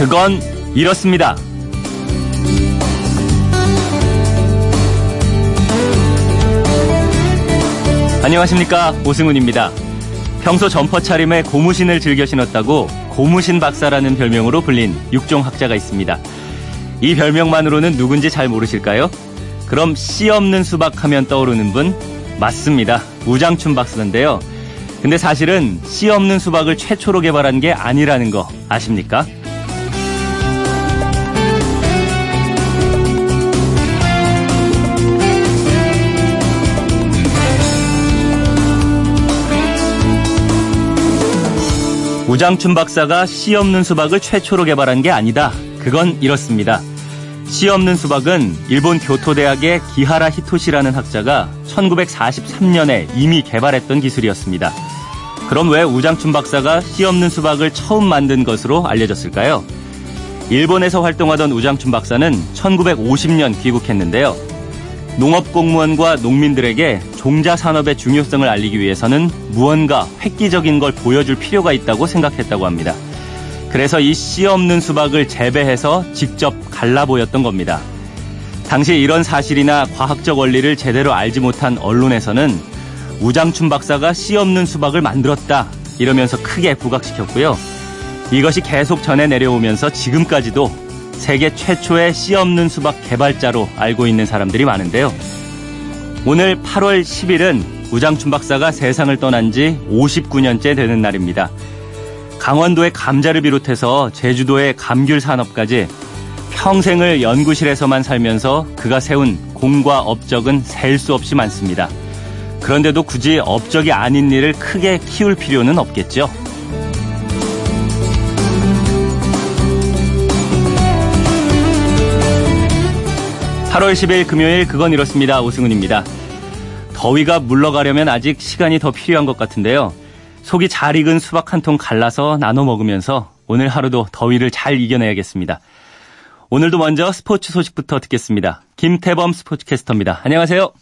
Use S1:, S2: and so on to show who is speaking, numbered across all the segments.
S1: 그건 이렇습니다. 안녕하십니까 오승훈입니다. 평소 점퍼 차림에 고무신을 즐겨 신었다고 고무신 박사라는 별명으로 불린 육종 학자가 있습니다. 이 별명만으로는 누군지 잘 모르실까요? 그럼 씨 없는 수박 하면 떠오르는 분 맞습니다. 우장춘 박사인데요. 근데 사실은 씨 없는 수박을 최초로 개발한 게 아니라는 거 아십니까? 우장춘 박사가 씨 없는 수박을 최초로 개발한 게 아니다. 그건 이렇습니다. 씨 없는 수박은 일본 교토대학의 기하라 히토시라는 학자가 1943년에 이미 개발했던 기술이었습니다. 그럼 왜 우장춘 박사가 씨 없는 수박을 처음 만든 것으로 알려졌을까요? 일본에서 활동하던 우장춘 박사는 1950년 귀국했는데요. 농업 공무원과 농민들에게 종자 산업의 중요성을 알리기 위해서는 무언가 획기적인 걸 보여줄 필요가 있다고 생각했다고 합니다. 그래서 이 씨 없는 수박을 재배해서 직접 갈라 보였던 겁니다. 당시 이런 사실이나 과학적 원리를 제대로 알지 못한 언론에서는 우장춘 박사가 씨 없는 수박을 만들었다 이러면서 크게 부각시켰고요. 이것이 계속 전해 내려오면서 지금까지도 세계 최초의 씨 없는 수박 개발자로 알고 있는 사람들이 많은데요. 오늘 8월 10일은 우장춘 박사가 세상을 떠난 지 59년째 되는 날입니다. 강원도의 감자를 비롯해서 제주도의 감귤 산업까지 평생을 연구실에서만 살면서 그가 세운 공과 업적은 셀 수 없이 많습니다. 그런데도 굳이 업적이 아닌 일을 크게 키울 필요는 없겠죠. 8월 10일 금요일 그건 이렇습니다. 오승훈입니다. 더위가 물러가려면 아직 시간이 더 필요한 것 같은데요. 속이 잘 익은 수박 한 통 갈라서 나눠 먹으면서 오늘 하루도 더위를 잘 이겨내야겠습니다. 오늘도 먼저 스포츠 소식부터 듣겠습니다. 김태범 스포츠캐스터입니다. 안녕하세요.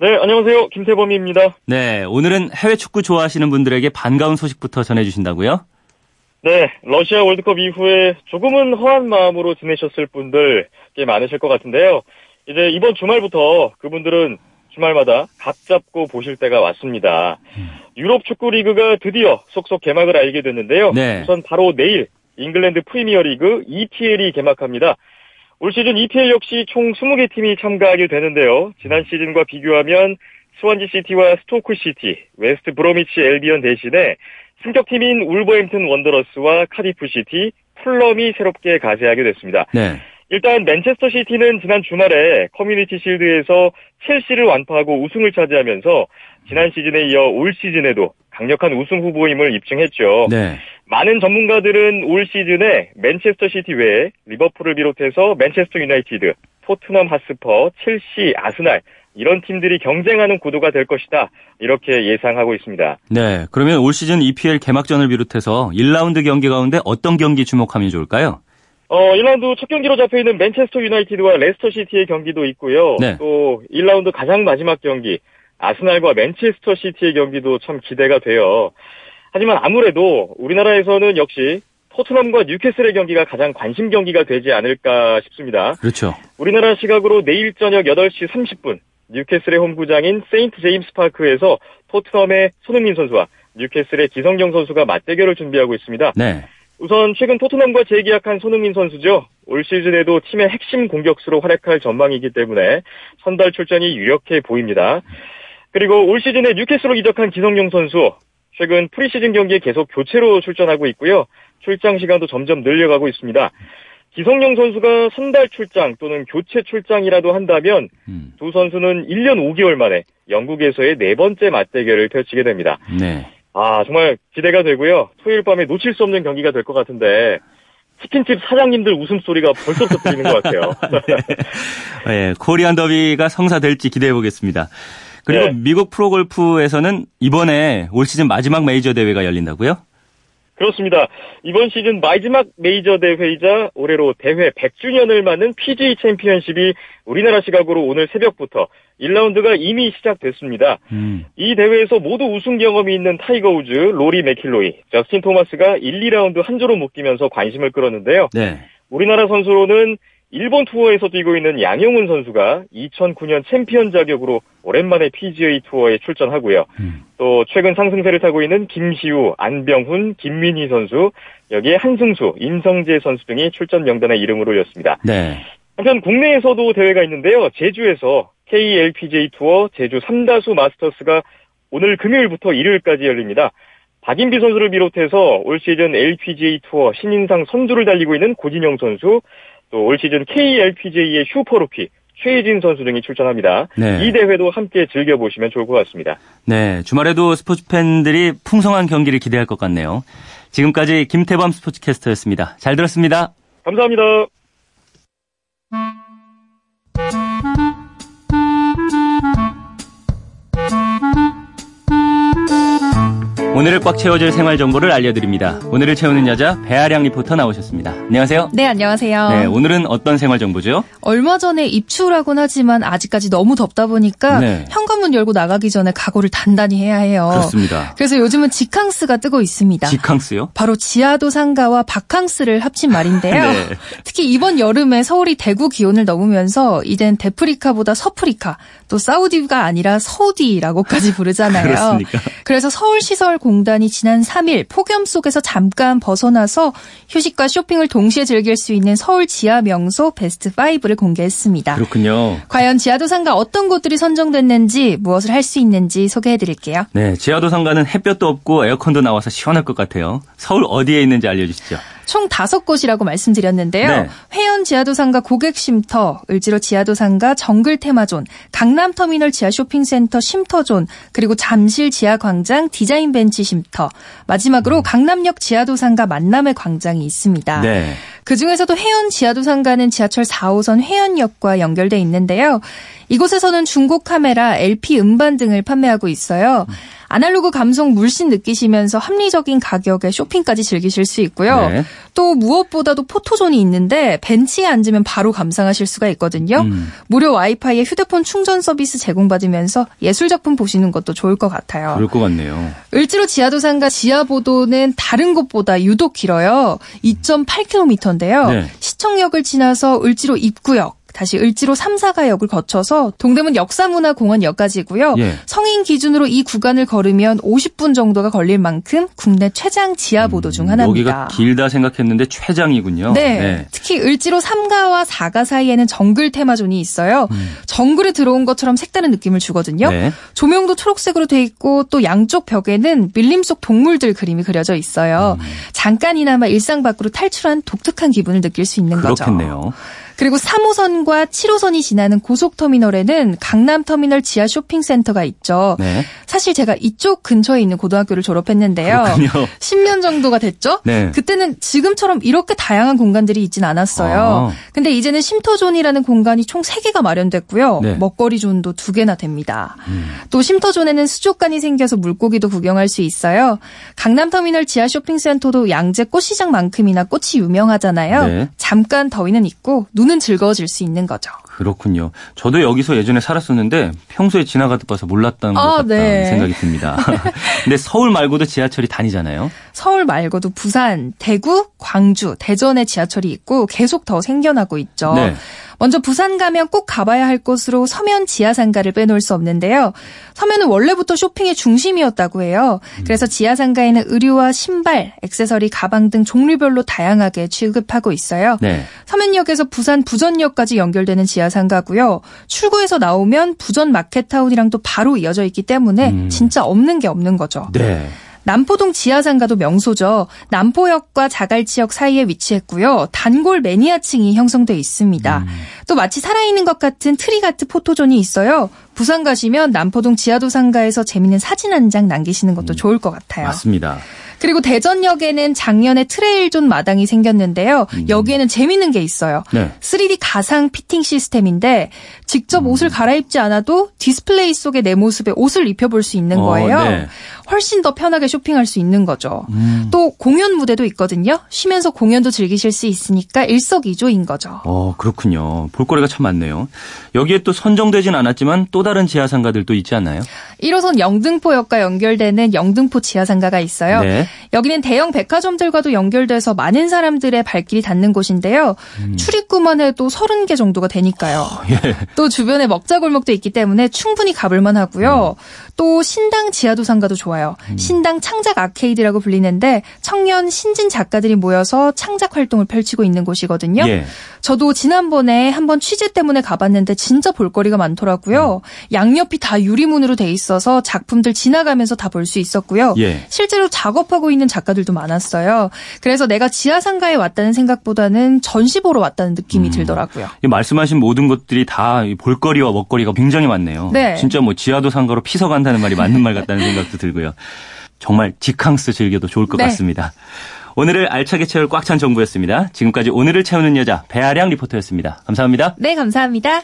S2: 네, 안녕하세요. 김태범입니다.
S1: 네, 오늘은 해외 축구 좋아하시는 분들에게 반가운 소식부터 전해주신다고요?
S2: 네, 러시아 월드컵 이후에 조금은 허한 마음으로 지내셨을 분들 꽤 많으실 것 같은데요. 이제 이번 주말부터 그분들은 주말마다 각 잡고 보실 때가 왔습니다. 음. 유럽 축구 리그가 드디어 속속 개막을 알리게 됐는데요. 네. 우선 바로 내일 잉글랜드 프리미어 리그 EPL이 개막합니다. 올 시즌 EPL 역시 총 20개 팀이 참가하게 되는데요. 지난 시즌과 비교하면 스완지 시티와 스토크 시티, 웨스트 브로미치 앨비언 대신에 승격팀인 울버햄튼 원더러스와 카디프 시티, 풀럼이 새롭게 가세하게 됐습니다. 네. 일단 맨체스터 시티는 지난 주말에 커뮤니티 실드에서 첼시를 완파하고 우승을 차지하면서 지난 시즌에 이어 올 시즌에도 강력한 우승 후보임을 입증했죠. 네. 많은 전문가들은 올 시즌에 맨체스터 시티 외에 리버풀을 비롯해서 맨체스터 유나이티드, 토트넘 홋스퍼, 첼시, 아스날 이런 팀들이 경쟁하는 구도가 될 것이다. 이렇게 예상하고 있습니다.
S1: 네. 그러면 올 시즌 EPL 개막전을 비롯해서 1라운드 경기 가운데 어떤 경기 주목하면 좋을까요?
S2: 어, 1라운드 첫 경기로 잡혀 있는 맨체스터 유나이티드와 레스터 시티의 경기도 있고요. 네. 또 1라운드 가장 마지막 경기 아스날과 맨체스터 시티의 경기도 참 기대가 돼요. 하지만 아무래도 우리나라에서는 역시 토트넘과 뉴캐슬의 경기가 가장 관심 경기가 되지 않을까 싶습니다.
S1: 그렇죠.
S2: 우리나라 시각으로 내일 저녁 8시 30분 뉴캐슬의 홈구장인 세인트 제임스 파크에서 토트넘의 손흥민 선수와 뉴캐슬의 기성용 선수가 맞대결을 준비하고 있습니다. 네. 우선 최근 토트넘과 재계약한 손흥민 선수죠. 올 시즌에도 팀의 핵심 공격수로 활약할 전망이기 때문에 선발 출전이 유력해 보입니다. 그리고 올 시즌에 뉴캐슬로 이적한 기성용 선수 최근 프리시즌 경기에 계속 교체로 출전하고 있고요. 출장 시간도 점점 늘려가고 있습니다. 기성용 선수가 선발 출장 또는 교체 출장이라도 한다면 음. 두 선수는 1년 5개월 만에 영국에서의 네 번째 맞대결을 펼치게 됩니다. 네. 아 정말 기대가 되고요. 토요일 밤에 놓칠 수 없는 경기가 될 것 같은데 치킨집 사장님들 웃음소리가 벌써부터 들리는 것 같아요.
S1: 네. 네, Korean derby가 성사될지 기대해 보겠습니다. 그리고 네. 미국 프로골프에서는 이번에 올 시즌 마지막 메이저 대회가 열린다고요?
S2: 그렇습니다. 이번 시즌 마지막 메이저 대회이자 올해로 대회 100주년을 맞는 PGA 챔피언십이 우리나라 시각으로 오늘 새벽부터 1라운드가 이미 시작됐습니다. 음. 이 대회에서 모두 우승 경험이 있는 타이거 우즈, 로리 맥킬로이, 저스틴 토마스가 1, 2라운드 한 조로 묶이면서 관심을 끌었는데요. 네. 우리나라 선수로는 일본 투어에서 뛰고 있는 양용은 선수가 2009년 챔피언 자격으로 오랜만에 PGA 투어에 출전하고요. 음. 또 최근 상승세를 타고 있는 김시우, 안병훈, 김민휘 선수, 여기에 한승수, 임성재 선수 등이 출전 명단에 이름을 올렸습니다. 네. 한편 국내에서도 대회가 있는데요. 제주에서 KLPGA 투어 제주 삼다수 마스터스가 오늘 금요일부터 일요일까지 열립니다. 박인비 선수를 비롯해서 올 시즌 LPGA 투어 신인상 선두를 달리고 있는 고진영 선수, 또 올 시즌 KLPJ의 슈퍼루키 최혜진 선수 등이 출전합니다. 네. 이 대회도 함께 즐겨보시면 좋을 것 같습니다.
S1: 네, 주말에도 스포츠 팬들이 풍성한 경기를 기대할 것 같네요. 지금까지 김태범 스포츠캐스터였습니다. 잘 들었습니다.
S2: 감사합니다.
S1: 오늘을 꽉 채워줄 생활 정보를 알려드립니다. 오늘을 채우는 여자 배아량 리포터 나오셨습니다. 안녕하세요.
S3: 네, 안녕하세요.
S1: 네, 오늘은 어떤 생활 정보죠?
S3: 얼마 전에 입추라곤 하지만 아직까지 너무 덥다 보니까 네. 현관문 열고 나가기 전에 각오를 단단히 해야 해요.
S1: 그렇습니다.
S3: 그래서 요즘은 지캉스가 뜨고 있습니다.
S1: 지캉스요?
S3: 바로 지하도 상가와 바캉스를 합친 말인데요. 네. 특히 이번 여름에 서울이 대구 기온을 넘으면서 이젠 데프리카보다 서프리카, 또 사우디가 아니라 서우디라고까지 부르잖아요.
S1: 그렇습니까?
S3: 그래서 서울 시설 공 단이 지난 3일 폭염 속에서 잠깐 벗어나서 휴식과 쇼핑을 동시에 즐길 수 있는 서울 지하 명소 베스트 5를 공개했습니다.
S1: 그렇군요.
S3: 과연 지하도 상가 어떤 곳들이 선정됐는지 무엇을 할 수 있는지 소개해 드릴게요.
S1: 네, 지하도 상가는 햇볕도 없고 에어컨도 나와서 시원할 것 같아요. 서울 어디에 있는지 알려 주시죠.
S3: 총 다섯 곳이라고 말씀드렸는데요. 네. 회원 지하도상가 고객쉼터, 을지로 지하도상가 정글테마존, 강남터미널 지하쇼핑센터 쉼터존, 그리고 잠실 지하광장 디자인벤치 쉼터, 마지막으로 음. 강남역 지하도상가 만남의 광장이 있습니다. 네. 그 중에서도 해운 지하도상가는 지하철 4호선 회원역과 연결돼 있는데요. 이곳에서는 중고 카메라, LP 음반 등을 판매하고 있어요. 음. 아날로그 감성 물씬 느끼시면서 합리적인 가격에 쇼핑까지 즐기실 수 있고요. 네. 또 무엇보다도 포토존이 있는데 벤치에 앉으면 바로 감상하실 수가 있거든요. 음. 무료 와이파이에 휴대폰 충전 서비스 제공받으면서 예술 작품 보시는 것도 좋을 것 같아요.
S1: 그럴 것 같네요.
S3: 을지로 지하도상과 지하보도는 다른 곳보다 유독 길어요. 2.8km인데요. 네. 시청역을 지나서 을지로 입구역 다시 을지로 3, 4가역을 거쳐서 동대문 역사문화공원역까지고요. 예. 성인 기준으로 이 구간을 걸으면 50분 정도가 걸릴 만큼 국내 최장 지하보도 중 음, 하나입니다.
S1: 여기가 길다 생각했는데 최장이군요.
S3: 네. 네. 특히 을지로 3가와 4가 사이에는 정글 테마존이 있어요. 음. 정글에 들어온 것처럼 색다른 느낌을 주거든요. 네. 조명도 초록색으로 돼 있고 또 양쪽 벽에는 밀림 속 동물들 그림이 그려져 있어요. 음. 잠깐이나마 일상 밖으로 탈출한 독특한 기분을 느낄 수 있는
S1: 그렇겠네요.
S3: 거죠. 그 리고 3호선과 7호선이 지나는 고속터미널에는 강남터미널 지하 쇼핑센터가 있죠. 네. 사실 제가 이쪽 근처에 있는 고등학교를 졸업했는데요.
S1: 그렇군요.
S3: 10년 정도가 됐죠. 네. 그때는 지금처럼 이렇게 다양한 공간들이 있진 않았어요. 아. 근데 이제는 쉼터존이라는 공간이 총 3개가 마련됐고요. 네. 먹거리 존도 2개나 됩니다. 음. 또 쉼터존에는 수족관이 생겨서 물고기도 구경할 수 있어요. 강남터미널 지하 쇼핑센터도 양재 꽃시장만큼이나 꽃이 유명하잖아요. 네. 잠깐 더위는 있고 눈은 즐거워질 수 있는 거죠.
S1: 그렇군요. 저도 여기서 예전에 살았었는데 평소에 지나가다 봐서 몰랐던 것 아, 같다는 네. 생각이 듭니다. 근데 서울 말고도 지하철이 다니잖아요.
S3: 서울 말고도 부산, 대구, 광주, 대전에 지하철이 있고 계속 더 생겨나고 있죠. 네. 먼저 부산 가면 꼭 가봐야 할 곳으로 서면 지하상가를 빼놓을 수 없는데요. 서면은 원래부터 쇼핑의 중심이었다고 해요. 그래서 지하상가에는 의류와 신발, 액세서리, 가방 등 종류별로 다양하게 취급하고 있어요. 네. 서면역에서 부산 부전역까지 연결되는 지하 상가고요. 출구에서 나오면 부전 마켓타운이랑 또 바로 이어져 있기 때문에 음. 진짜 없는 게 없는 거죠.
S1: 네.
S3: 남포동 지하상가도 명소죠. 남포역과 자갈지역 사이에 위치했고요. 단골 매니아층이 형성돼 있습니다. 음. 또 마치 살아있는 것 같은 trick art 포토존이 있어요. 부산 가시면 남포동 지하도 상가에서 재밌는 사진 한 장 남기시는 것도 음, 좋을 것 같아요.
S1: 맞습니다.
S3: 그리고 대전역에는 작년에 trail zone 마당이 생겼는데요. 음. 여기에는 재밌는 게 있어요. 네. 3D 가상 피팅 시스템인데 직접 음. 옷을 갈아입지 않아도 디스플레이 속에 내 모습에 옷을 입혀볼 수 있는 어, 거예요. 어, 네. 훨씬 더 편하게 쇼핑할 수 있는 거죠. 음. 또 공연 무대도 있거든요. 쉬면서 공연도 즐기실 수 있으니까 일석이조인 거죠.
S1: 어, 그렇군요. 볼거리가 참 많네요. 여기에 또 선정되진 않았지만 또 다른 지하상가들도 있지 않나요?
S3: 1호선 영등포역과 연결되는 영등포 지하상가가 있어요. 네. 여기는 대형 백화점들과도 연결돼서 많은 사람들의 발길이 닿는 곳인데요. 음. 출입구만 해도 30개 정도가 되니까요. 어, 예. 또 주변에 먹자골목도 있기 때문에 충분히 가볼만 하고요. 음. 또 신당 지하도 상가도 좋아요. 음. 신당 창작 아케이드라고 불리는데 청년 신진 작가들이 모여서 창작 활동을 펼치고 있는 곳이거든요. 예. 저도 지난번에 한번 취재 때문에 가봤는데 진짜 볼거리가 많더라고요. 음. 양옆이 다 유리문으로 돼 있어서 작품들 지나가면서 다 볼 수 있었고요. 예. 실제로 작업하고 있는 작가들도 많았어요. 그래서 내가 지하상가에 왔다는 생각보다는 전시 보러 왔다는 느낌이 음. 들더라고요.
S1: 말씀하신 모든 것들이 다 볼거리와 먹거리가 굉장히 많네요. 네. 진짜 뭐 지하도 상가로 피서 간다는 말이 맞는 말 같다는 생각도 들고요. 정말 디캉스 즐겨도 좋을 것 네. 같습니다. 오늘을 알차게 채울 꽉 찬 정보였습니다. 지금까지 오늘을 채우는 여자 배아량 리포터였습니다. 감사합니다.
S3: 네, 감사합니다.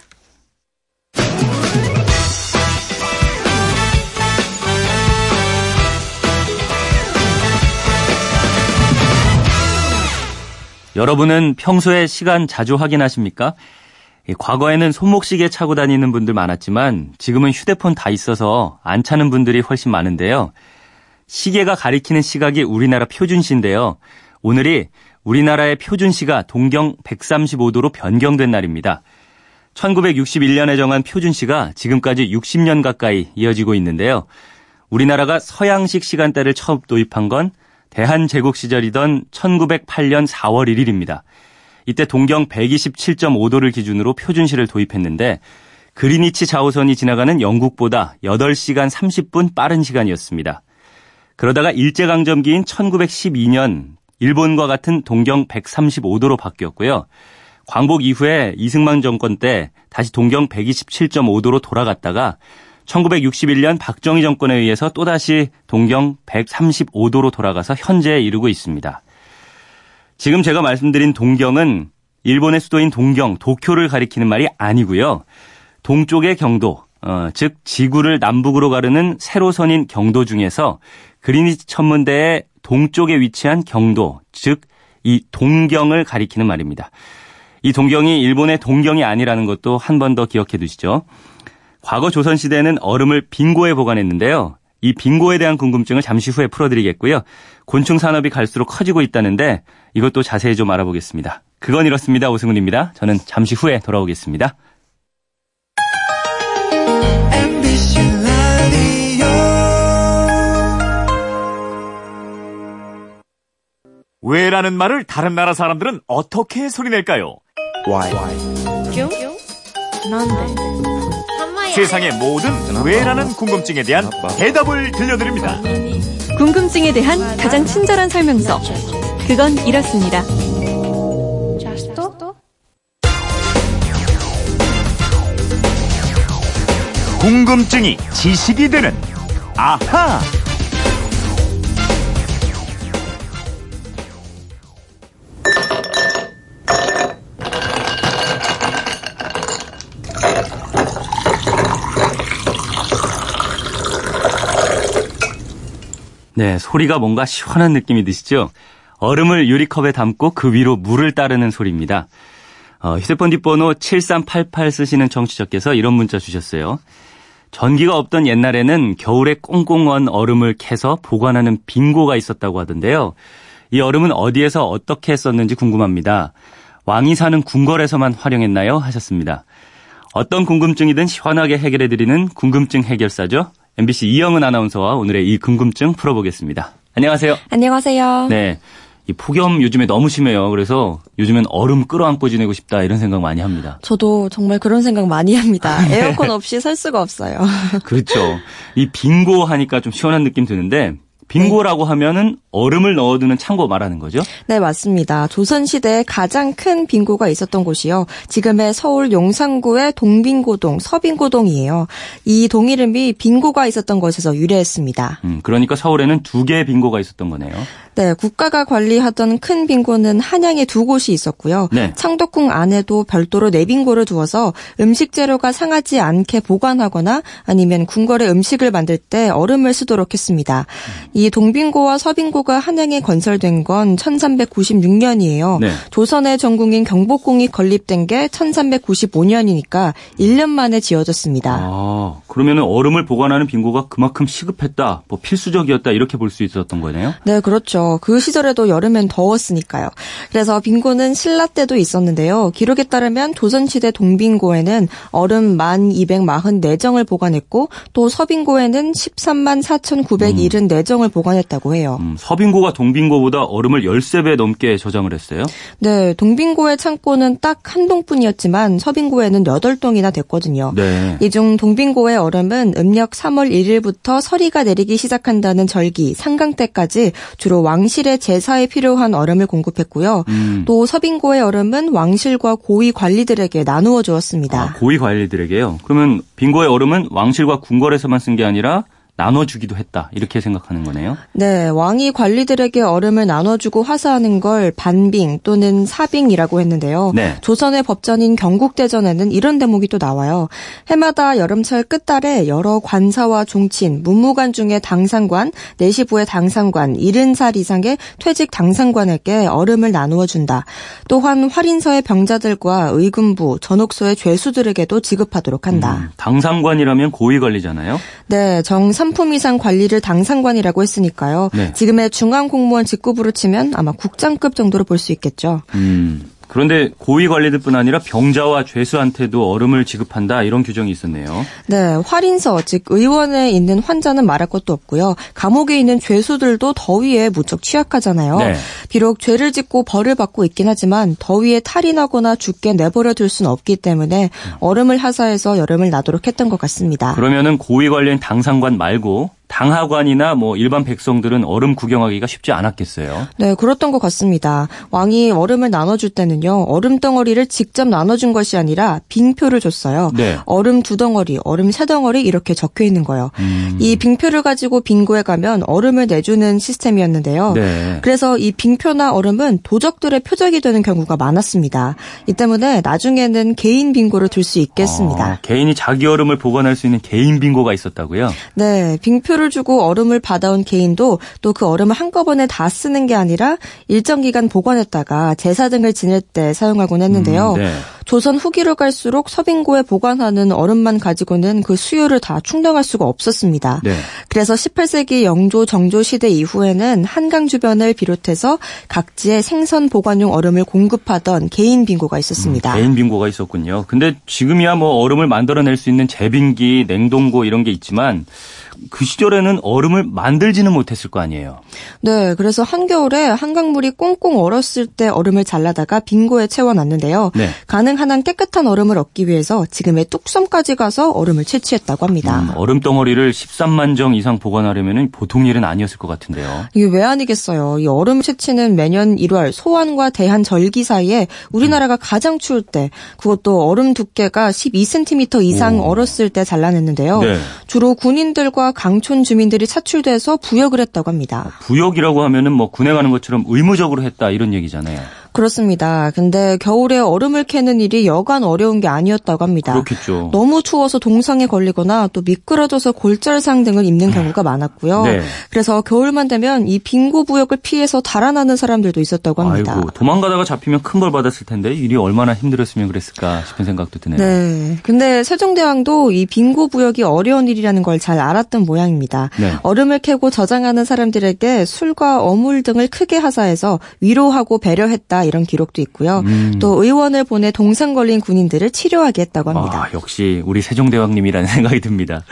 S1: 여러분은 평소에 시간 자주 확인하십니까? 과거에는 손목시계 차고 다니는 분들 많았지만 지금은 휴대폰 다 있어서 안 차는 분들이 훨씬 많은데요. 시계가 가리키는 시각이 우리나라 표준시인데요. 오늘이 우리나라의 표준시가 동경 135도로 변경된 날입니다. 1961년에 정한 표준시가 지금까지 60년 가까이 이어지고 있는데요. 우리나라가 서양식 시간대를 처음 도입한 건 대한제국 시절이던 1908년 4월 1일입니다. 이때 동경 127.5도를 기준으로 표준시를 도입했는데 그리니치 좌우선이 지나가는 영국보다 8시간 30분 빠른 시간이었습니다. 그러다가 일제강점기인 1912년 일본과 같은 동경 135도로 바뀌었고요. 광복 이후에 이승만 정권 때 다시 동경 127.5도로 돌아갔다가 1961년 박정희 정권에 의해서 또다시 동경 135도로 돌아가서 현재에 이르고 있습니다. 지금 제가 말씀드린 동경은 일본의 수도인 동경, 도쿄를 가리키는 말이 아니고요. 동쪽의 경도, 어, 즉 지구를 남북으로 가르는 세로선인 경도 중에서 그리니치 천문대의 동쪽에 위치한 경도, 즉 이 동경을 가리키는 말입니다. 이 동경이 일본의 동경이 아니라는 것도 한 번 더 기억해 두시죠. 과거 조선시대에는 얼음을 빙고에 보관했는데요. 이 빙고에 대한 궁금증을 잠시 후에 풀어드리겠고요. 곤충 산업이 갈수록 커지고 있다는데 이것도 자세히 좀 알아보겠습니다. 그건 이렇습니다. 오승훈입니다. 저는 잠시 후에 돌아오겠습니다.
S4: 왜라는 말을 다른 나라 사람들은 어떻게 소리낼까요? Why? 교? 난데. 세상의 모든 왜라는 궁금증에 대한 대답을 들려드립니다.
S5: 궁금증에 대한 가장 친절한 설명서. 그건 이렇습니다.
S4: 궁금증이 지식이 되는 아하.
S1: 네, 소리가 뭔가 시원한 느낌이 드시죠? 얼음을 유리컵에 담고 그 위로 물을 따르는 소리입니다. 어, 휴대폰 뒷번호 7388 쓰시는 청취자께서 이런 문자 주셨어요. 전기가 없던 옛날에는 겨울에 꽁꽁 언 얼음을 캐서 보관하는 빙고가 있었다고 하던데요. 이 얼음은 어디에서 어떻게 썼는지 궁금합니다. 왕이 사는 궁궐에서만 활용했나요? 하셨습니다. 어떤 궁금증이든 시원하게 해결해드리는 궁금증 해결사죠. MBC 이영은 아나운서와 오늘의 이 궁금증 풀어보겠습니다. 안녕하세요.
S6: 안녕하세요.
S1: 네. 이 폭염 요즘에 너무 심해요. 그래서 요즘엔 얼음 끌어안고 지내고 싶다 이런 생각 많이 합니다.
S6: 저도 정말 그런 생각 많이 합니다. 네. 에어컨 없이 살 수가 없어요.
S1: 그렇죠. 이 빙고 하니까 좀 시원한 느낌 드는데 빙고라고 네. 하면은 얼음을 넣어두는 창고 말하는 거죠?
S6: 네, 맞습니다. 조선시대에 가장 큰 빙고가 있었던 곳이요. 지금의 서울 용산구의 동빙고동, 서빙고동이에요. 이 동 이름이 빙고가 있었던 곳에서 유래했습니다.
S1: 음, 그러니까 서울에는 두 개의 빙고가 있었던 거네요.
S6: 네, 국가가 관리하던 큰 빙고는 한양에 두 곳이 있었고요. 네. 창덕궁 안에도 별도로 네 빙고를 두어서 음식 재료가 상하지 않게 보관하거나 아니면 궁궐에 음식을 만들 때 얼음을 쓰도록 했습니다. 이 동빙고와 서빙고가 한양에 건설된 건 1396년이에요. 네. 조선의 전국인 경복궁이 건립된 게 1395년이니까 1년 만에 지어졌습니다.
S1: 아, 그러면 얼음을 보관하는 빙고가 그만큼 시급했다, 뭐 필수적이었다 이렇게 볼 수 있었던 거네요?
S6: 네, 그렇죠. 그 시절에도 여름엔 더웠으니까요. 그래서 빙고는 신라 때도 있었는데요. 기록에 따르면 조선시대 동빙고에는 얼음 1244정을 보관했고 또 서빙고에는 13만 4,974정을 음. 보관했다고 해요. 음,
S1: 서빙고가 동빙고보다 얼음을 13배 넘게 저장을 했어요?
S6: 네, 동빙고의 창고는 딱 한 동뿐이었지만 서빙고에는 8동이나 됐거든요. 네. 이중 동빙고의 얼음은 음력 3월 1일부터 서리가 내리기 시작한다는 절기, 상강 때까지 주로 왕 왕실의 제사에 필요한 얼음을 공급했고요. 음. 또 서빙고의 얼음은 왕실과 고위 관리들에게 나누어 주었습니다.
S1: 아, 고위 관리들에게요? 그러면 빙고의 얼음은 왕실과 궁궐에서만 쓴 게 아니라 나눠주기도 했다 이렇게 생각하는 거네요.
S6: 네, 왕이 관리들에게 얼음을 나눠주고 화사하는 걸 반빙 또는 사빙이라고 했는데요. 네. 조선의 법전인 경국대전에는 이런 대목이 또 나와요. 해마다 여름철 끝달에 여러 관사와 종친, 문무관 중에 당상관, 내시부의 당상관, 70살 이상의 퇴직 당상관에게 얼음을 나누어 준다. 또한 활인서의 병자들과 의금부, 전옥소의 죄수들에게도 지급하도록 한다. 음,
S1: 당상관이라면 고위 관리잖아요.
S6: 네, 정삼 3품 이상 관리를 당상관이라고 했으니까요. 네. 지금의 중앙 공무원 직급으로 치면 아마 국장급 정도로 볼 수 있겠죠. 음.
S1: 그런데 고위 관리들뿐 아니라 병자와 죄수한테도 얼음을 지급한다 이런 규정이 있었네요.
S6: 네, 활인서 즉 의원에 있는 환자는 말할 것도 없고요. 감옥에 있는 죄수들도 더위에 무척 취약하잖아요. 네. 비록 죄를 짓고 벌을 받고 있긴 하지만 더위에 탈이 나거나 죽게 내버려 둘 수는 없기 때문에 얼음을 하사해서 여름을 나도록 했던 것 같습니다.
S1: 그러면은 고위 관리인 당상관 말고 당하관이나 뭐 일반 백성들은 얼음 구경하기가 쉽지 않았겠어요.
S6: 네, 그렇던 것 같습니다. 왕이 얼음을 나눠줄 때는요, 얼음 덩어리를 직접 나눠준 것이 아니라 빙표를 줬어요. 네. 얼음 두 덩어리, 얼음 세 덩어리 이렇게 적혀 있는 거예요. 음. 이 빙표를 가지고 빙고에 가면 얼음을 내주는 시스템이었는데요. 네. 그래서 이 빙표나 얼음은 도적들의 표적이 되는 경우가 많았습니다. 이 때문에 나중에는 개인 빙고를 둘수 있겠습니다. 아,
S1: 개인이 자기 얼음을 보관할 수 있는 개인 빙고가 있었다고요?
S6: 네, 빙표 수표를 주고 얼음을 받아온 개인도 또 그 얼음을 한꺼번에 다 쓰는 게 아니라 일정 기간 보관했다가 제사 등을 지낼 때 사용하곤 했는데요. 음, 네. 조선 후기로 갈수록 서빙고에 보관하는 얼음만 가지고는 그 수요를 다 충당할 수가 없었습니다. 네. 그래서 18세기 영조 정조 시대 이후에는 한강 주변을 비롯해서 각지에 생선 보관용 얼음을 공급하던 개인 빙고가 있었습니다.
S1: 음, 개인 빙고가 있었군요. 근데 지금이야 뭐 얼음을 만들어낼 수 있는 제빙기, 냉동고 이런 게 있지만 그 시절에는 얼음을 만들지는 못했을 거 아니에요.
S6: 네, 그래서 한겨울에 한강물이 꽁꽁 얼었을 때 얼음을 잘라다가 빙고에 채워놨는데요. 네. 가능 한한 깨끗한 얼음을 얻기 위해서 지금의 뚝섬까지 가서 얼음을 채취했다고 합니다. 음,
S1: 얼음 덩어리를 13만 정 이상 보관하려면 보통 일은 아니었을 것 같은데요.
S6: 이게 왜 아니겠어요. 이 얼음 채취는 매년 1월 소환과 대한 절기 사이에 우리나라가 음. 가장 추울 때 그것도 얼음 두께가 12cm 이상 오. 얼었을 때 잘라냈는데요. 네. 주로 군인들과 강촌 주민들이 차출돼서 부역을 했다고 합니다.
S1: 부역이라고 하면은 뭐 군에 가는 것처럼 의무적으로 했다 이런 얘기잖아요.
S6: 그렇습니다. 근데 겨울에 얼음을 캐는 일이 여간 어려운 게 아니었다고 합니다.
S1: 그렇겠죠.
S6: 너무 추워서 동상에 걸리거나 또 미끄러져서 골절상 등을 입는 경우가 많았고요. 네. 그래서 겨울만 되면 이 빙고 부역을 피해서 달아나는 사람들도 있었다고 합니다.
S1: 아이고, 도망가다가 잡히면 큰 벌 받았을 텐데 일이 얼마나 힘들었으면 그랬을까 싶은 생각도 드네요.
S6: 네. 근데 세종대왕도 이 빙고 부역이 어려운 일이라는 걸 잘 알았던 모양입니다. 네. 얼음을 캐고 저장하는 사람들에게 술과 어물 등을 크게 하사해서 위로하고 배려했다 이런 기록도 있고요. 음. 또 의원을 보내 동상 걸린 군인들을 치료하게 했다고 합니다.
S1: 아, 역시 우리 세종대왕님이라는 생각이 듭니다.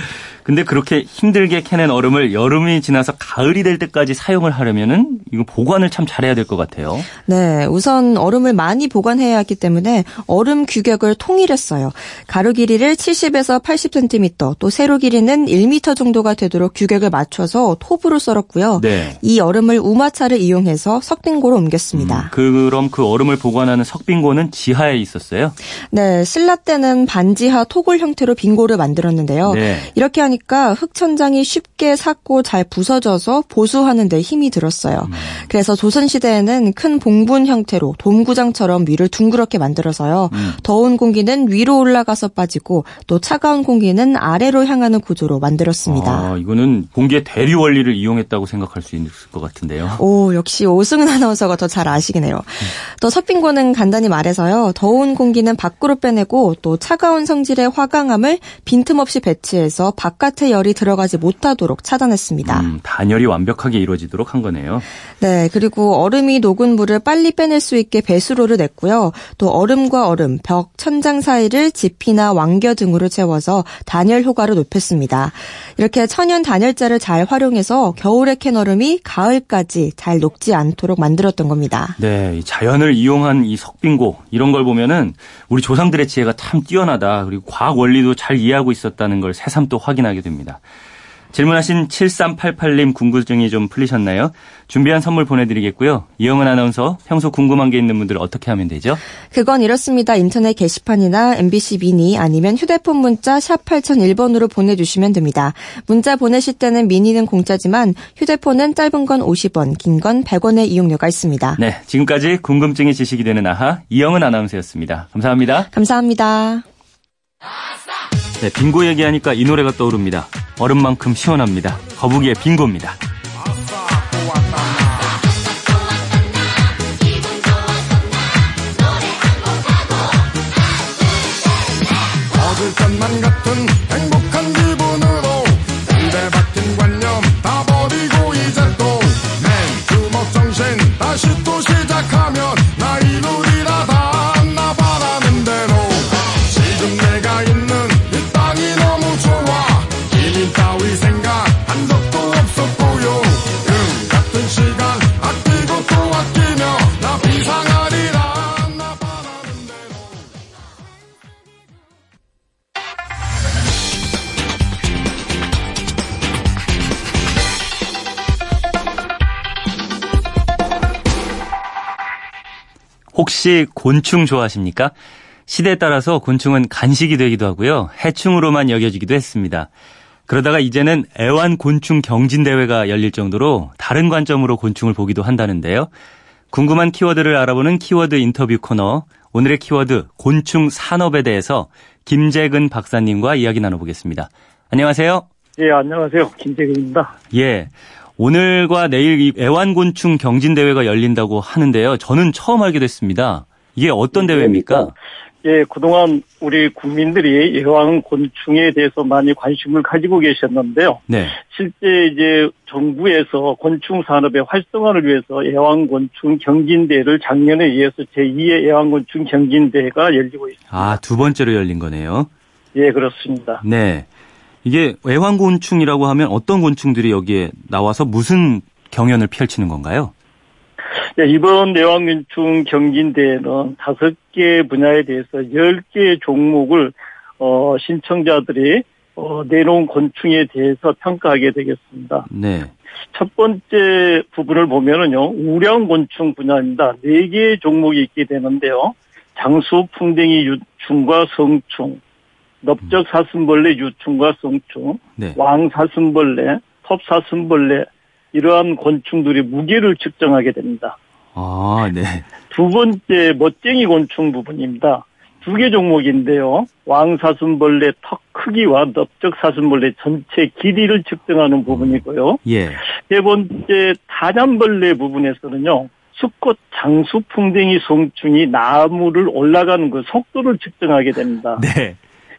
S1: 근데 그렇게 힘들게 캐낸 얼음을 여름이 지나서 가을이 될 때까지 사용을 하려면은 이거 보관을 참 잘해야 될 것 같아요.
S6: 네, 우선 얼음을 많이 보관해야 하기 때문에 얼음 규격을 통일했어요. 가루 길이를 70에서 80cm, 또 세로 길이는 1m 정도가 되도록 규격을 맞춰서 톱으로 썰었고요. 네. 이 얼음을 우마차를 이용해서 석빙고로 옮겼습니다.
S1: 음, 그럼 그 얼음을 보관하는 석빙고는 지하에 있었어요?
S6: 네, 신라 때는 반지하 토굴 형태로 빙고를 만들었는데요. 네. 이렇게 하니 하니까 흙천장이 쉽게 삭고 잘 부서져서 보수하는 데 힘이 들었어요. 음. 그래서 조선시대에는 큰 봉분 형태로 돔구장처럼 위를 둥그렇게 만들어서요. 음. 더운 공기는 위로 올라가서 빠지고 또 차가운 공기는 아래로 향하는 구조로 만들었습니다.
S1: 아, 이거는 공기의 대류 원리를 이용했다고 생각할 수 있을 것 같은데요.
S6: 오, 역시 오승은 아나운서가 더 잘 아시겠네요. 음. 또 석빙고는 간단히 말해서요. 더운 공기는 밖으로 빼내고 또 차가운 성질의 화강암을 빈틈없이 배치해서 바깥 바깥의 열이 들어가지 못하도록 차단했습니다. 음,
S1: 단열이 완벽하게 이루어지도록 한 거네요.
S6: 네, 그리고 얼음이 녹은 물을 빨리 빼낼 수 있게 배수로를 냈고요. 또 얼음과 얼음, 벽, 천장 사이를 지피나 왕겨 등으로 채워서 단열 효과를 높였습니다. 이렇게 천연 단열자를 잘 활용해서 겨울에 캔 얼음이 가을까지 잘 녹지 않도록 만들었던 겁니다.
S1: 네, 자연을 이용한 이 석빙고 이런 걸 보면은 우리 조상들의 지혜가 참 뛰어나다. 그리고 과학 원리도 잘 이해하고 있었다는 걸 새삼 또 확인하게 하게 됩니다. 질문하신 7388님 궁금증이 좀 풀리셨나요? 준비한 선물 보내드리겠고요. 이영은 아나운서 평소 궁금한 게 있는 분들 어떻게 하면 되죠?
S6: 그건 이렇습니다. 인터넷 게시판이나 MBC 미니 아니면 휴대폰 문자 샵 8001번으로 보내주시면 됩니다. 문자 보내실 때는 미니는 공짜지만 휴대폰은 짧은 건 50원, 긴 건 100원의 이용료가 있습니다.
S1: 네, 지금까지 궁금증이 지식이 되는 아하 이영은 아나운서였습니다. 감사합니다.
S6: 감사합니다.
S1: 네, 빙고 얘기하니까 이 노래가 떠오릅니다. 얼음만큼 시원합니다. 거북이의 빙고입니다. 혹시 곤충 좋아하십니까? 시대에 따라서 곤충은 간식이 되기도 하고요. 해충으로만 여겨지기도 했습니다. 그러다가 이제는 애완 곤충 경진 대회가 열릴 정도로 다른 관점으로 곤충을 보기도 한다는데요. 궁금한 키워드를 알아보는 키워드 인터뷰 코너. 오늘의 키워드 곤충 산업에 대해서 김재근 박사님과 이야기 나눠보겠습니다. 안녕하세요.
S7: 예, 안녕하세요. 김재근입니다.
S1: 예. 오늘과 내일 이 애완곤충 경진대회가 열린다고 하는데요. 저는 처음 알게 됐습니다. 이게 어떤 대회입니까?
S7: 예, 그동안 우리 국민들이 애완곤충에 대해서 많이 관심을 가지고 계셨는데요. 네. 실제 이제 정부에서 곤충 산업의 활성화를 위해서 애완곤충 경진대회를 작년에 이어서 제2의 애완곤충 경진대회가 열리고 있습니다.
S1: 아, 두 번째로 열린 거네요.
S7: 예, 그렇습니다.
S1: 네. 이게 애완곤충이라고 하면 어떤 곤충들이 여기에 나와서 무슨 경연을 펼치는 건가요?
S7: 네, 이번 애완곤충 경진대회는 다섯 개 분야에 대해서 열 개 종목을 어, 신청자들이 어, 내놓은 곤충에 대해서 평가하게 되겠습니다. 네. 첫 번째 부분을 보면은요, 우량곤충 분야입니다. 네 개의 종목이 있게 되는데요. 장수, 풍뎅이, 유충과 성충, 넓적 사슴벌레 유충과 성충, 네. 왕 사슴벌레, 톱 사슴벌레 이러한 곤충들이 무게를 측정하게 됩니다.
S1: 아, 네.
S7: 두 번째 멋쟁이 곤충 부분입니다. 두 개 종목인데요. 왕사슴벌레 턱 크기와 넓적 사슴벌레 전체 길이를 측정하는 부분이고요. 예. 세 번째 다잠벌레 부분에서는요. 수컷 장수풍뎅이 송충이 나무를 올라가는 그 속도를 측정하게 됩니다. 네.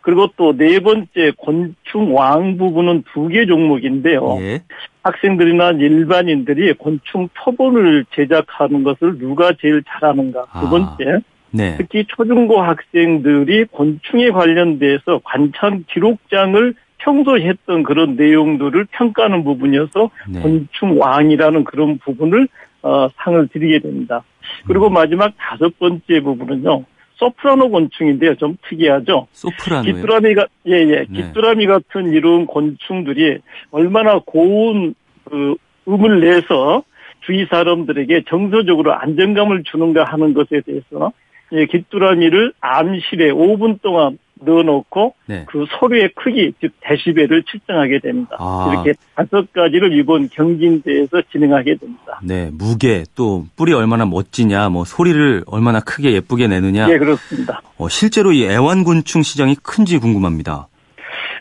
S7: 그리고 또 네 번째 곤충 왕 부분은 두 개 종목인데요. 예. 학생들이나 일반인들이 곤충 표본을 제작하는 것을 누가 제일 잘하는가. 두 아, 번째. 네. 특히 초중고 학생들이 곤충에 관련돼서 관찰 기록장을 평소 했던 그런 내용들을 평가하는 부분이어서 네. 곤충왕이라는 그런 부분을 어, 상을 드리게 됩니다. 그리고 음. 마지막 다섯 번째 부분은요. 소프라노 곤충인데요. 좀 특이하죠.
S1: 소프라노요?
S7: 귀뚜라미가 예예 예. 네. 귀뚜라미 같은 이런 곤충들이 얼마나 고운 그 음을 내서 주위 사람들에게 정서적으로 안정감을 주는가 하는 것에 대해서 예, 귀뚜라미를 암실에 5분 동안 넣어놓고 네. 그 소리의 크기, 즉 데시벨을 측정하게 됩니다. 아. 이렇게 다섯 가지를 이번 경진대에서 진행하게 됩니다.
S1: 네, 무게 또 뿔이 얼마나 멋지냐, 뭐 소리를 얼마나 크게 예쁘게 내느냐.
S7: 네, 그렇습니다.
S1: 어, 실제로 이 애완곤충 시장이 큰지 궁금합니다.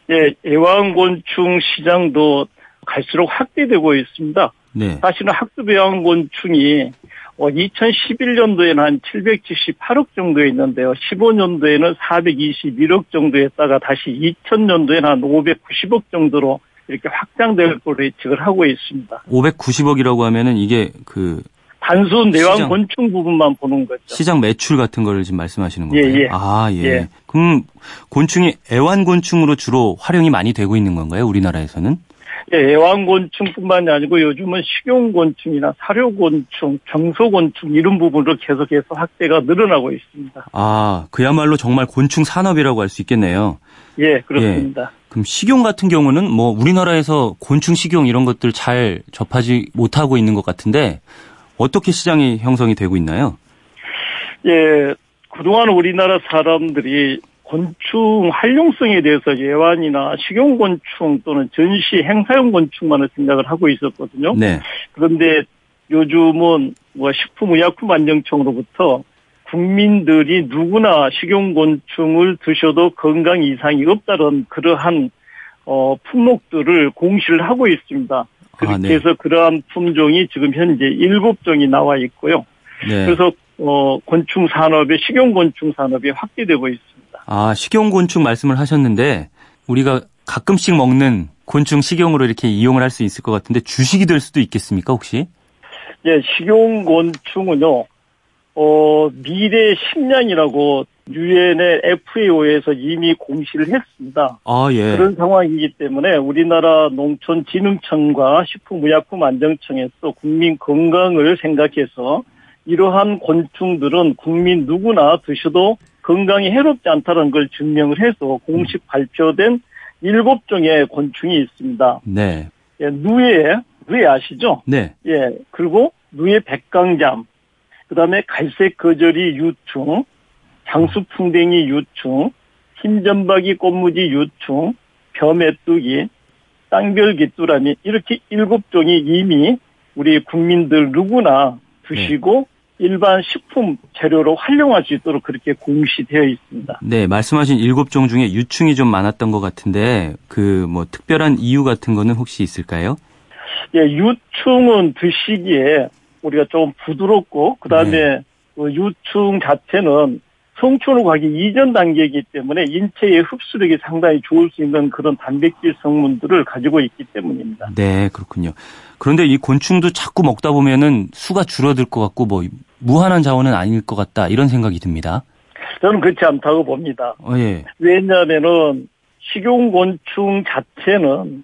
S7: 네, 애완곤충 시장도 갈수록 확대되고 있습니다. 네. 사실은 학습 애완곤충이 2011년도에는 어, 한 778억 정도에 있는데요. 15년도에는 421억 정도에다가 다시 2000년도에는 한 590억 정도로 이렇게 확장될 걸로 예측을 하고 있습니다.
S1: 590억이라고 하면은 이게 그
S7: 단순 내왕 곤충 부분만 보는 거죠.
S1: 시장 매출 같은 거를 지금 말씀하시는 건가요? 예, 예. 아, 예. 예. 그럼 곤충이 애완 곤충으로 주로 활용이 많이 되고 있는 건가요? 우리나라에서는?
S7: 예, 애완곤충뿐만이 아니고 요즘은 식용곤충이나 사료곤충, 정소곤충 이런 부분으로 계속해서 확대가 늘어나고 있습니다.
S1: 아, 그야말로 정말 곤충 산업이라고 할 수 있겠네요.
S7: 예, 그렇습니다. 예.
S1: 그럼 식용 같은 경우는 뭐 우리나라에서 곤충 식용 이런 것들 잘 접하지 못하고 있는 것 같은데 어떻게 시장이 형성이 되고 있나요?
S7: 예, 그동안 우리나라 사람들이 곤충 활용성에 대해서 예완이나 식용곤충 또는 전시 행사용 곤충만을 생각을 하고 있었거든요. 네. 그런데 요즘은 뭐 식품의약품안정청으로부터 국민들이 누구나 식용곤충을 드셔도 건강 이상이 없다는 그러한 어, 품목들을 공시를 하고 있습니다. 그렇게 아, 네. 해서 그러한 품종이 지금 현재 일곱 종이 나와 있고요. 네. 그래서 어, 곤충 산업의 식용 곤충 산업이 확대되고 있습니다.
S1: 아, 식용곤충 말씀을 하셨는데 우리가 가끔씩 먹는 곤충 식용으로 이렇게 이용을 할 수 있을 것 같은데 주식이 될 수도 있겠습니까, 혹시?
S7: 예, 식용곤충은요, 어, 미래 식량이라고 유엔의 FAO에서 이미 공시를 했습니다. 아, 예. 그런 상황이기 때문에 우리나라 농촌진흥청과 식품의약품안정청에서 국민 건강을 생각해서 이러한 곤충들은 국민 누구나 드셔도 건강에 해롭지 않다는 걸 증명을 해서 공식 발표된 일곱 종의 곤충이 있습니다. 네. 예, 누에, 누에 아시죠? 네. 예, 그리고 누에 백강잠, 그 다음에 갈색 거절이 유충, 장수풍뎅이 유충, 흰점박이 꽃무지 유충, 벼메뚜기, 땅별귀뚜라미 이렇게 일곱 종이 이미 우리 국민들 누구나 드시고 네. 일반 식품 재료로 활용할 수 있도록 그렇게 공시되어 있습니다.
S1: 네, 말씀하신 일곱 종 중에 유충이 좀 많았던 것 같은데 그 뭐 특별한 이유 같은 거는 혹시 있을까요?
S7: 예, 유충은 드시기에 우리가 좀 부드럽고 그다음에 네. 그 유충 자체는 성충으로 가기 이전 단계이기 때문에 인체의 흡수력이 상당히 좋을 수 있는 그런 단백질 성분들을 가지고 있기 때문입니다.
S1: 네, 그렇군요. 그런데 이 곤충도 자꾸 먹다 보면은 수가 줄어들 것 같고 뭐 무한한 자원은 아닐 것 같다 이런 생각이 듭니다.
S7: 저는 그렇지 않다고 봅니다. 어, 예. 왜냐하면은 식용곤충 자체는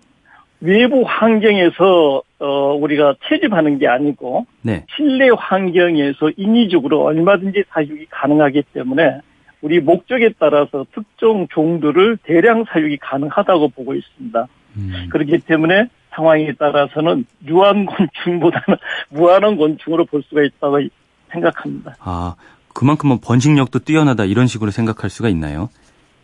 S7: 외부 환경에서 어 우리가 채집하는 게 아니고 네. 실내 환경에서 인위적으로 얼마든지 사육이 가능하기 때문에 우리 목적에 따라서 특정 종들을 대량 사육이 가능하다고 보고 있습니다. 음. 그렇기 때문에 상황에 따라서는 유한 곤충보다는 무한한 곤충으로 볼 수가 있다고 생각합니다.
S1: 아, 그만큼 뭐 번식력도 뛰어나다 이런 식으로 생각할 수가 있나요?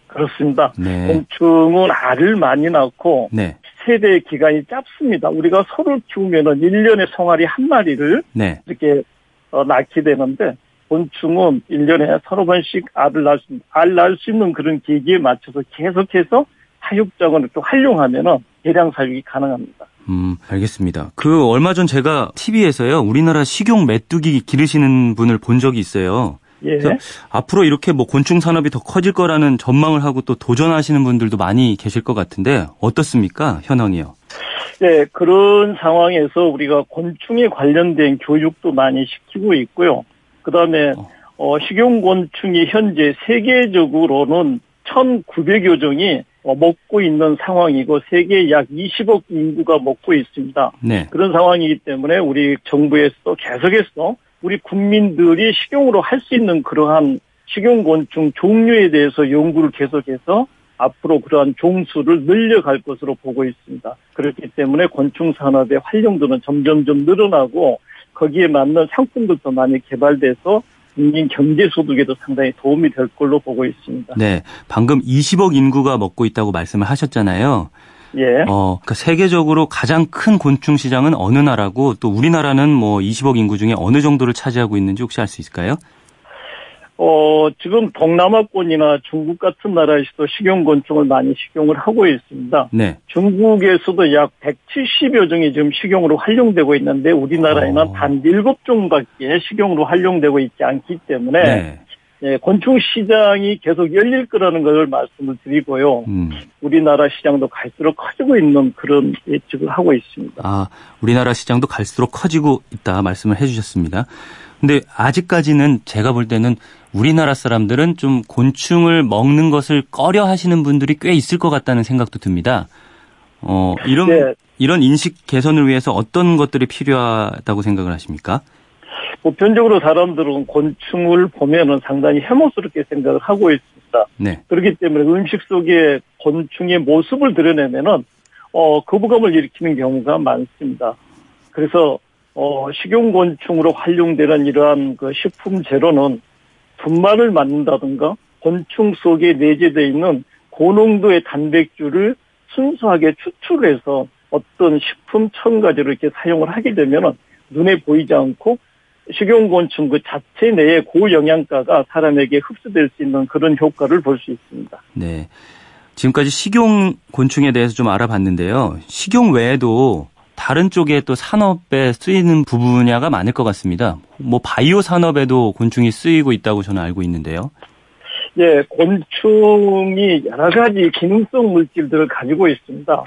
S7: 그렇습니다. 네. 곤충은 알을 많이 낳고 네. 세대 기간이 짧습니다. 우리가 소를 키우면은 1년에 송아리 한 마리를 네. 이렇게 어, 낳게 되는데 곤충은 1년에 서너 번씩 알을 낳을 수, 알 낳을 수 있는 그런 계기에 맞춰서 계속해서 사육장을 또 활용하면은 대량 사육이 가능합니다.
S1: 음, 알겠습니다. 그 얼마 전 제가 TV에서요, 우리나라 식용 메뚜기 기르시는 분을 본 적이 있어요. 예. 앞으로 이렇게 뭐 곤충 산업이 더 커질 거라는 전망을 하고 또 도전하시는 분들도 많이 계실 것 같은데 어떻습니까? 현황이요.
S7: 네, 그런 상황에서 우리가 곤충에 관련된 교육도 많이 시키고 있고요. 그 다음에 어. 어, 식용곤충이 현재 세계적으로는 1,900여 종이 어, 먹고 있는 상황이고 세계 약 20억 인구가 먹고 있습니다. 네. 그런 상황이기 때문에 우리 정부에서 계속해서 우리 국민들이 식용으로 할 수 있는 그러한 식용곤충 종류에 대해서 연구를 계속해서 앞으로 그러한 종수를 늘려갈 것으로 보고 있습니다. 그렇기 때문에 곤충 산업의 활용도는 점점점 늘어나고 거기에 맞는 상품들도 많이 개발돼서 국민 경제 소득에도 상당히 도움이 될 걸로 보고 있습니다.
S1: 네, 방금 20억 인구가 먹고 있다고 말씀을 하셨잖아요. 예. 어, 그러니까 세계적으로 가장 큰 곤충 시장은 어느 나라고 또 우리나라는 뭐 20억 인구 중에 어느 정도를 차지하고 있는지 혹시 알 수 있을까요?
S7: 어, 지금 동남아권이나 중국 같은 나라에서도 식용곤충을 많이 식용을 하고 있습니다. 네. 중국에서도 약 170여 종이 지금 식용으로 활용되고 있는데 우리나라에는 어. 단 7종밖에 식용으로 활용되고 있지 않기 때문에 네. 예, 곤충 시장이 계속 열릴 거라는 것을 말씀을 드리고요. 음. 우리나라 시장도 갈수록 커지고 있는 그런 예측을 하고 있습니다.
S1: 아, 우리나라 시장도 갈수록 커지고 있다 말씀을 해주셨습니다. 근데 아직까지는 제가 볼 때는 우리나라 사람들은 좀 곤충을 먹는 것을 꺼려 하시는 분들이 꽤 있을 것 같다는 생각도 듭니다. 어, 이런, 네. 이런 인식 개선을 위해서 어떤 것들이 필요하다고 생각을 하십니까?
S7: 보편적으로 사람들은 곤충을 보면은 상당히 혐오스럽게 생각을 하고 있습니다. 네. 그렇기 때문에 음식 속에 곤충의 모습을 드러내면은 어, 거부감을 일으키는 경우가 많습니다. 그래서 어, 식용곤충으로 활용되는 이러한 그 식품 재료는 분말을 만든다든가 곤충 속에 내재되어 있는 고농도의 단백질을 순수하게 추출해서 어떤 식품 첨가제로 이렇게 사용을 하게 되면 눈에 보이지 않고 식용곤충 그 자체 내에 고영양가가 사람에게 흡수될 수 있는 그런 효과를 볼 수 있습니다.
S1: 네. 지금까지 식용곤충에 대해서 좀 알아봤는데요. 식용 외에도 다른 쪽에 또 산업에 쓰이는 부분야가 많을 것 같습니다. 뭐 바이오 산업에도 곤충이 쓰이고 있다고 저는 알고 있는데요.
S7: 예, 곤충이 여러 가지 기능성 물질들을 가지고 있습니다.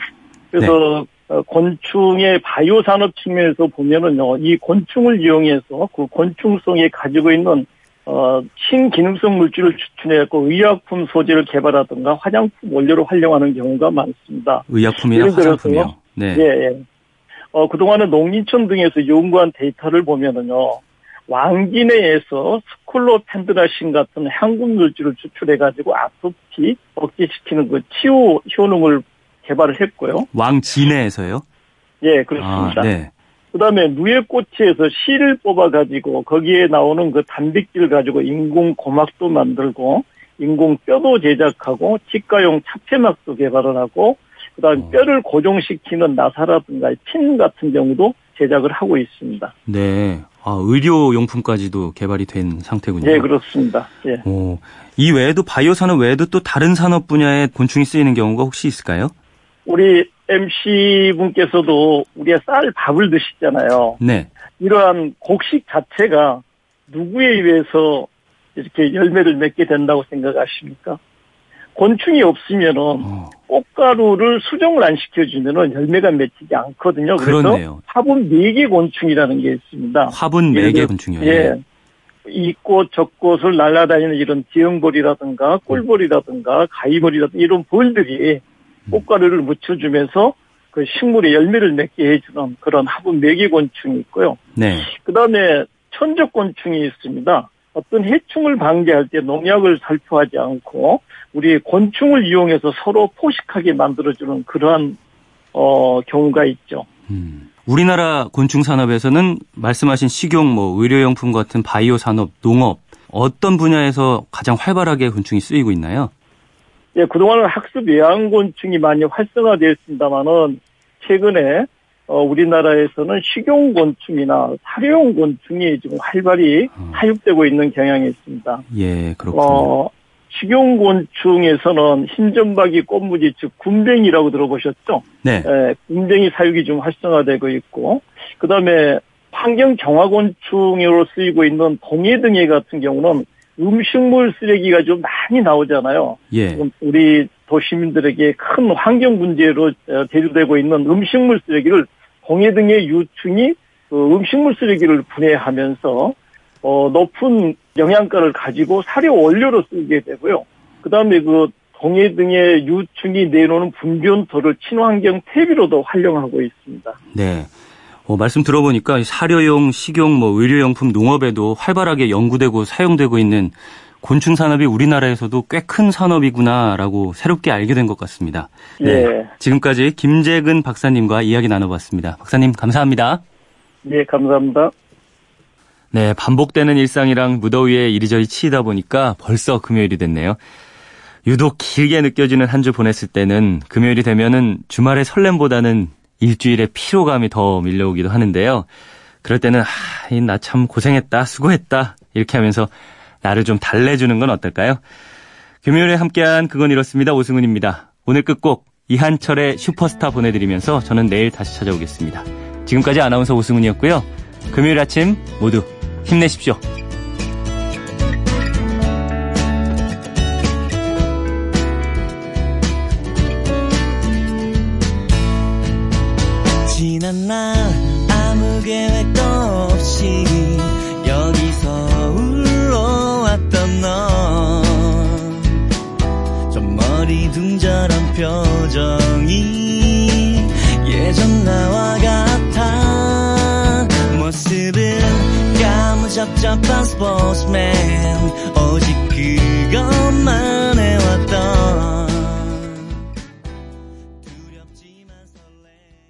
S7: 그래서 네. 어, 곤충의 바이오 산업 측면에서 보면은요, 이 곤충을 이용해서 그 곤충성에 가지고 있는 어, 신기능성 물질을 추출해갖고 의약품 소재를 개발하든가 화장품 원료로 활용하는 경우가 많습니다.
S1: 의약품이나 화장품이요?
S7: 네. 예, 예. 어, 그동안에 농림청 등에서 연구한 데이터를 보면은요, 왕기 내에서 스콜로펜드라신 같은 향균 물질을 추출해가지고 아토피 억제시키는 그 치유 효능을 개발을 했고요.
S1: 왕지내에서요?
S7: 예, 그렇습니다. 아, 네. 그 다음에 누에꼬치에서 씨를 뽑아가지고 거기에 나오는 그 단백질 가지고 인공 고막도 만들고 인공 뼈도 제작하고 치과용 차폐막도 개발을 하고 그다음 에 어. 뼈를 고정시키는 나사라든가 핀 같은 경우도 제작을 하고 있습니다.
S1: 네. 아, 의료 용품까지도 개발이 된 상태군요.
S7: 네, 그렇습니다. 예.
S1: 오, 이 외에도 바이오 산업 외에도 또 다른 산업 분야에 곤충이 쓰이는 경우가 혹시 있을까요?
S7: 우리 MC 분께서도 우리가 쌀 밥을 드시잖아요. 네. 이러한 곡식 자체가 누구에 의해서 이렇게 열매를 맺게 된다고 생각하십니까? 곤충이 없으면은 어. 꽃가루를 수정을 안 시켜주면은 열매가 맺히지 않거든요. 그래서 그렇네요. 화분 매개 곤충이라는 게 있습니다.
S1: 화분 매개 곤충이요.
S7: 예. 이 꽃, 저 꽃을 날아다니는 이런 지형벌이라든가 꿀벌이라든가 가위벌이라든가 이런 벌들이 음. 꽃가루를 묻혀주면서 그 식물의 열매를 맺게 해주는 그런 화분 매개 곤충이 있고요. 네. 그 다음에 천적 곤충이 있습니다. 어떤 해충을 방지할 때 농약을 살포하지 않고 우리 곤충을 이용해서 서로 포식하게 만들어주는 그러한 어, 경우가 있죠. 음.
S1: 우리나라 곤충 산업에서는 말씀하신 식용, 뭐 의료용품 같은 바이오 산업, 농업 어떤 분야에서 가장 활발하게 곤충이 쓰이고 있나요?
S7: 예, 그동안은 학습 예양곤충이 많이 활성화되었습니다만은 최근에 어, 우리나라에서는 식용곤충이나 사료용곤충이 지금 활발히 어. 사육되고 있는 경향이 있습니다.
S1: 예, 그렇군요. 어,
S7: 식용곤충에서는 흰점박이 꽃무지 즉 군뱅이라고 들어보셨죠? 네. 예, 군뱅이 사육이 좀 활성화되고 있고 그다음에 환경 정화곤충으로 쓰이고 있는 동해등에 같은 경우는 음식물 쓰레기가 좀 많이 나오잖아요. 예. 우리 도시민들에게 큰 환경 문제로 어, 대두되고 있는 음식물 쓰레기를 공해 등의 유충이 그 음식물 쓰레기를 분해하면서 어, 높은 영양가를 가지고 사료 원료로 쓰게 되고요. 그 다음에 그 공해 등의 유충이 내놓는 분변토를 친환경 퇴비로도 활용하고 있습니다.
S1: 네. 어, 말씀 들어보니까 사료용, 식용, 뭐 의료용품, 농업에도 활발하게 연구되고 사용되고 있는 곤충 산업이 우리나라에서도 꽤 큰 산업이구나라고 새롭게 알게 된 것 같습니다. 네. 예. 지금까지 김재근 박사님과 이야기 나눠봤습니다. 박사님 감사합니다.
S7: 네, 감사합니다.
S1: 네, 반복되는 일상이랑 무더위에 이리저리 치이다 보니까 벌써 금요일이 됐네요. 유독 길게 느껴지는 한 주 보냈을 때는 금요일이 되면은 주말의 설렘보다는 일주일의 피로감이 더 밀려오기도 하는데요. 그럴 때는 아, 나 참 고생했다, 수고했다 이렇게 하면서 나를 좀 달래주는 건 어떨까요? 금요일에 함께한 그건 이렇습니다. 오승훈입니다. 오늘 끝곡 이한철의 슈퍼스타 보내드리면서 저는 내일 다시 찾아오겠습니다. 지금까지 아나운서 오승훈이었고요. 금요일 아침 모두 힘내십시오. 지난 날 아무 계획도 없이 여기서 울러왔던 너좀 머리 둥절한 표정 jump and sportsman